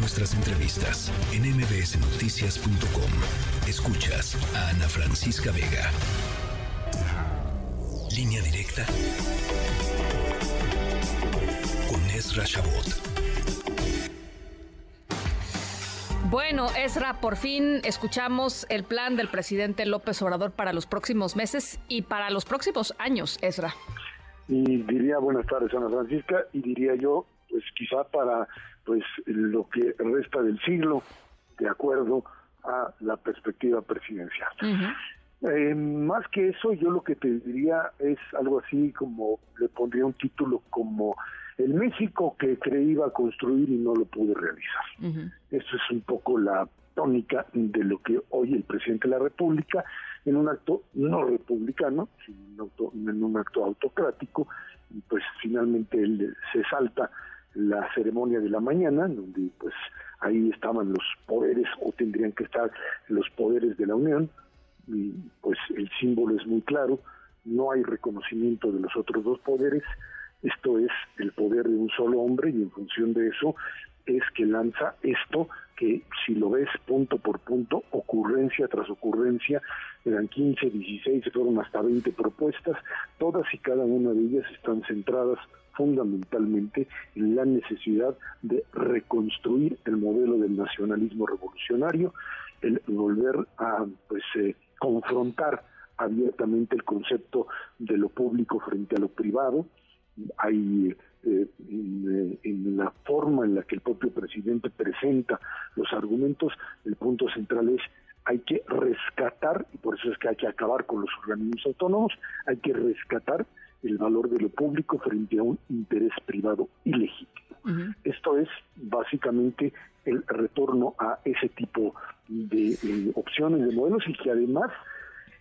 nuestras entrevistas en mbsnoticias.com. Escuchas a Ana Francisca Vega. Línea directa con Ezra Shabot. Bueno, Ezra, por fin escuchamos el plan del presidente López Obrador para los próximos meses y para los próximos años, Ezra. Y diría buenas tardes, Ana Francisca, y diría yo, pues quizá para pues lo que resta del siglo, de acuerdo a la perspectiva presidencial. Eh, más que eso, yo lo que te diría es algo así como, le pondría un título como el México que creía construir y no lo pudo realizar. Eso es un poco la tónica de lo que hoy el presidente de la República, en un acto no republicano, sino en un acto autocrático, pues finalmente él se salta la ceremonia de la mañana, donde pues ahí estaban los poderes o tendrían que estar los poderes de la Unión, y pues el símbolo es muy claro, no hay reconocimiento de los otros dos poderes, esto es el poder de un solo hombre y en función de eso es que lanza esto que si lo ves punto por punto, ocurrencia tras ocurrencia, eran 15, 16, fueron hasta 20 propuestas, todas y cada una de ellas están centradas fundamentalmente en la necesidad de reconstruir el modelo del nacionalismo revolucionario, el volver a pues eh, confrontar abiertamente el concepto de lo público frente a lo privado, hay eh, en, la forma en la que el propio presidente presenta los argumentos, el punto central es hay que rescatar, y por eso es que hay que acabar con los organismos autónomos, hay que rescatar el valor de lo público frente a un interés privado ilegítimo. Esto es básicamente el retorno a ese tipo de eh, opciones, de modelos y que además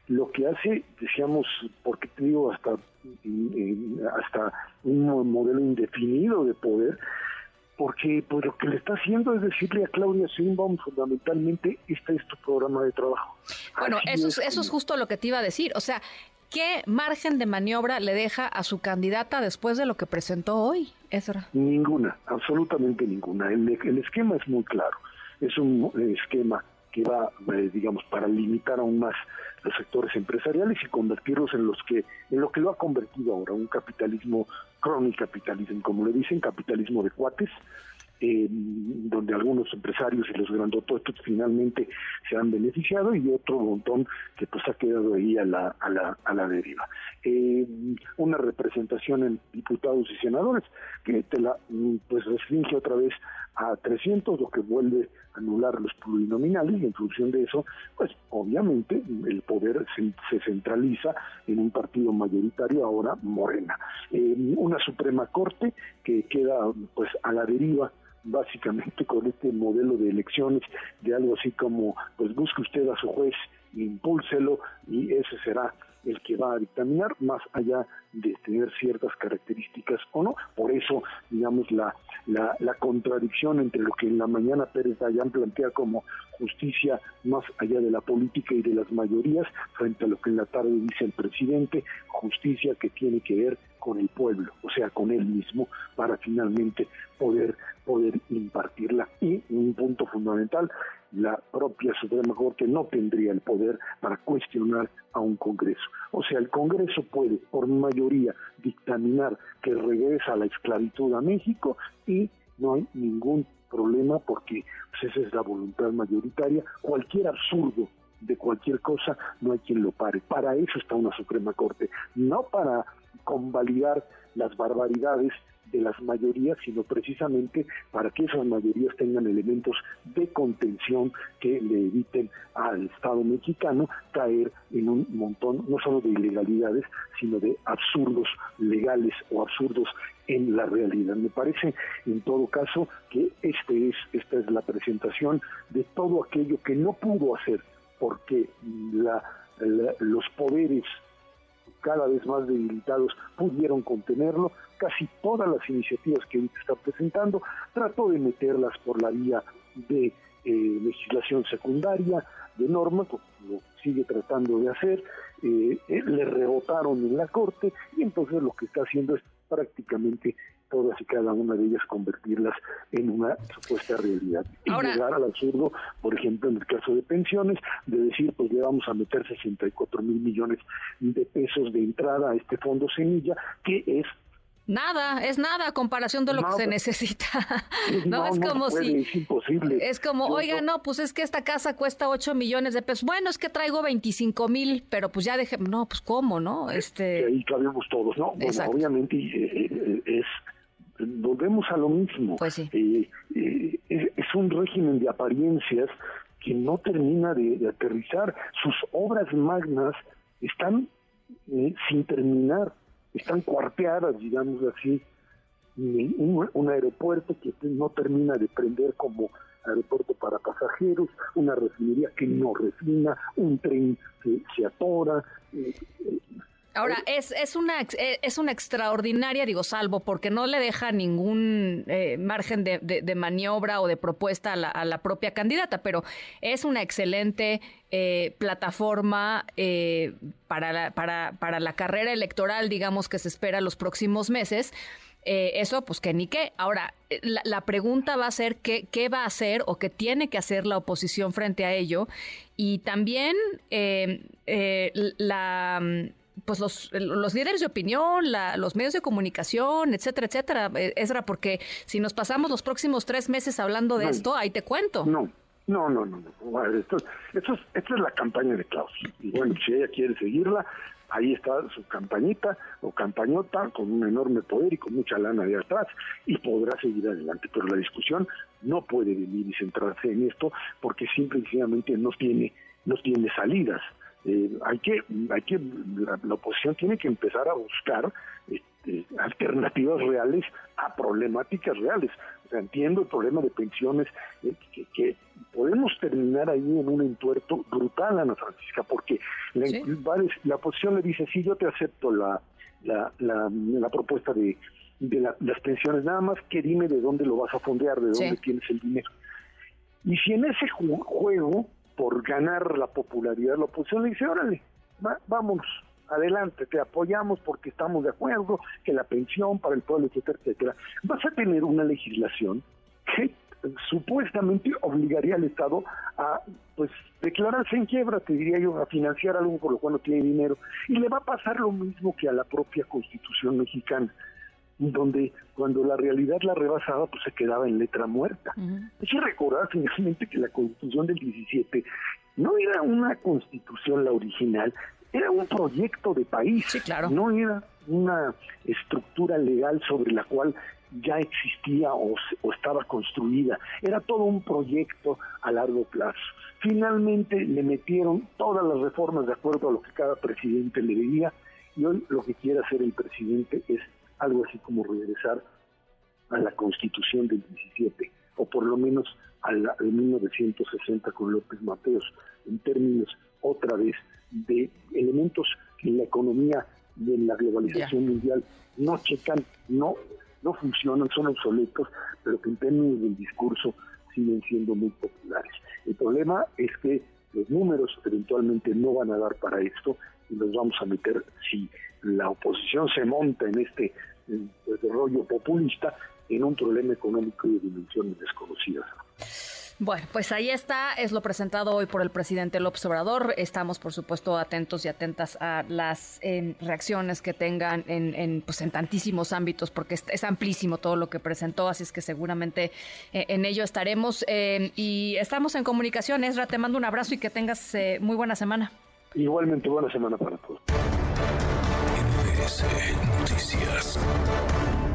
lo que hace, decíamos, porque te digo, hasta, hasta un modelo indefinido de poder, porque pues lo que le está haciendo es decirle a Claudia Sheinbaum fundamentalmente, este es tu programa de trabajo. Bueno, eso es, eso es justo lo que te iba a decir, o sea, ¿qué margen de maniobra le deja a su candidata después de lo que presentó hoy, Ezra? Ninguna, absolutamente ninguna. El, el esquema es muy claro, es un esquema que va, eh, digamos, para limitar aún más sectores empresariales y convertirlos en los que en lo que lo ha convertido ahora un capitalismo crónico capitalismo como le dicen capitalismo de cuates eh, donde algunos empresarios y los grandototos finalmente se han beneficiado y otro montón que pues ha quedado ahí a la, a la, a la deriva. Eh, una representación en diputados y senadores que te la pues restringe otra vez a 300, lo que vuelve a anular los plurinominales y en función de eso, pues obviamente el poder se, centraliza en un partido mayoritario ahora Morena. Eh, una Suprema Corte que queda pues a la deriva básicamente con este modelo de elecciones de algo así como pues busque usted a su juez impúlselo y ese será el que va a dictaminar más allá de tener ciertas características o no. Por eso, digamos, la, la, la contradicción entre lo que en la mañana Pérez Dayán plantea como justicia más allá de la política y de las mayorías, frente a lo que en la tarde dice el presidente, justicia que tiene que ver con el pueblo, o sea, con él mismo, para finalmente poder poder impartirla. Y un punto fundamental, la propia Suprema Corte no tendría el poder para cuestionar a un Congreso. O sea, el Congreso puede, por mayoría, dictaminar que regresa la esclavitud a México y no hay ningún problema porque pues, esa es la voluntad mayoritaria. Cualquier absurdo de cualquier cosa, no hay quien lo pare. Para eso está una Suprema Corte, no para convalidar las barbaridades de las mayorías, sino precisamente para que esas mayorías tengan elementos de contención que le eviten al Estado mexicano caer en un montón no solo de ilegalidades, sino de absurdos legales o absurdos en la realidad. Me parece, en todo caso, que este es, esta es la presentación de todo aquello que no pudo hacer, porque la, los poderes cada vez más debilitados pudieron contenerlo. Casi todas las iniciativas que ahorita está presentando trató de meterlas por la vía de eh, legislación secundaria, de normas, lo sigue tratando de hacer, eh, eh, le rebotaron en la Corte y entonces lo que está haciendo es prácticamente todas y cada una de ellas convertirlas en una supuesta realidad. Y llegar al absurdo, por ejemplo, en el caso de pensiones, de decir, pues le vamos a meter 64 mil millones de pesos de entrada a este fondo semilla, que es Nada, es nada a comparación de lo que se necesita. No, es como si. Es imposible. Es como, oiga, no, pues es que esta casa cuesta 8 millones de pesos. Bueno, es que traigo 25 mil, pero pues ya dejé. No, pues cómo, ¿no? Este. ahí cabemos todos, ¿no? Bueno, obviamente eh, eh, es. Volvemos a lo mismo. Pues sí. Eh, es un régimen de apariencias que no termina de aterrizar. Sus obras magnas están sin terminar están cuarteadas, digamos así, un, un, aeropuerto que no termina de prender como aeropuerto para pasajeros, una refinería que no refina, un tren que se atora, eh, Ahora, es, es, una, eh, es una extraordinaria, digo, salvo porque no le deja ningún eh, margen de, de, maniobra o de propuesta a la, a la, propia candidata, pero es una excelente eh, plataforma para, la, para, para la carrera electoral, digamos, que se espera los próximos meses. eso, pues que ni qué. Ahora, la, la, pregunta va a ser qué, qué va a hacer o qué tiene que hacer la oposición frente a ello. Y también la pues los, los líderes de opinión, los medios de comunicación, etcétera, etcétera, eh, Ezra, porque si nos pasamos los próximos tres meses hablando de esto, ahí te cuento. No, no, no, no. esto, esto, es, esta es la campaña de Klaus. Y bueno, si ella quiere seguirla, ahí está su campañita o campañota con un enorme poder y con mucha lana de atrás y podrá seguir adelante. Pero la discusión no puede venir y centrarse en esto porque simplemente no tiene, no tiene salidas. Eh, hay que, hay que la, oposición tiene que empezar a buscar este, alternativas reales a problemáticas reales. O sea, entiendo el problema de pensiones, eh, que, podemos terminar ahí en un entuerto brutal, Ana Francisca, porque la, la oposición le dice, sí, yo te acepto la, la, la, propuesta de, de las pensiones, nada más que dime de dónde lo vas a fondear, de dónde tienes el dinero. Y si en ese juego por ganar la popularidad la oposición le dice, órale, vámonos, adelante, te apoyamos porque estamos de acuerdo, que la pensión para el pueblo, etcétera, etcétera. Vas a tener una legislación que supuestamente obligaría al Estado a pues declararse en quiebra, te diría yo, a financiar algo por lo cual no tiene dinero. Y le va a pasar lo mismo que a la propia Constitución mexicana donde cuando la realidad la rebasaba, pues se quedaba en letra muerta. Hay que recordar finalmente que la constitución del 17 no era una constitución la original, era un proyecto de país, claro. no era una estructura legal sobre la cual ya existía o, o, estaba construida, era todo un proyecto a largo plazo. Finalmente le metieron todas las reformas de acuerdo a lo que cada presidente le veía y hoy lo que quiere hacer el presidente es algo así como regresar a la constitución del 17, o por lo menos al, 1960 con López Mateos, en términos otra vez de elementos que en la economía y en la globalización mundial no checan, no, no funcionan, son obsoletos, pero que en términos del discurso siguen siendo muy populares. El problema es que los números eventualmente no van a dar para esto y los vamos a meter si la oposición se monta en este desarrollo populista en un problema económico de dimensiones desconocidas. Bueno, pues ahí está, es lo presentado hoy por el presidente López Obrador. Estamos, por supuesto, atentos y atentas a las reacciones que tengan en, en, pues, en tantísimos ámbitos, porque es, amplísimo todo lo que presentó, así es que seguramente eh, en ello estaremos. Eh, y estamos en comunicación. Esra, te mando un abrazo y que tengas eh, muy buena semana. Igualmente, buena semana para todos. NBC Noticias.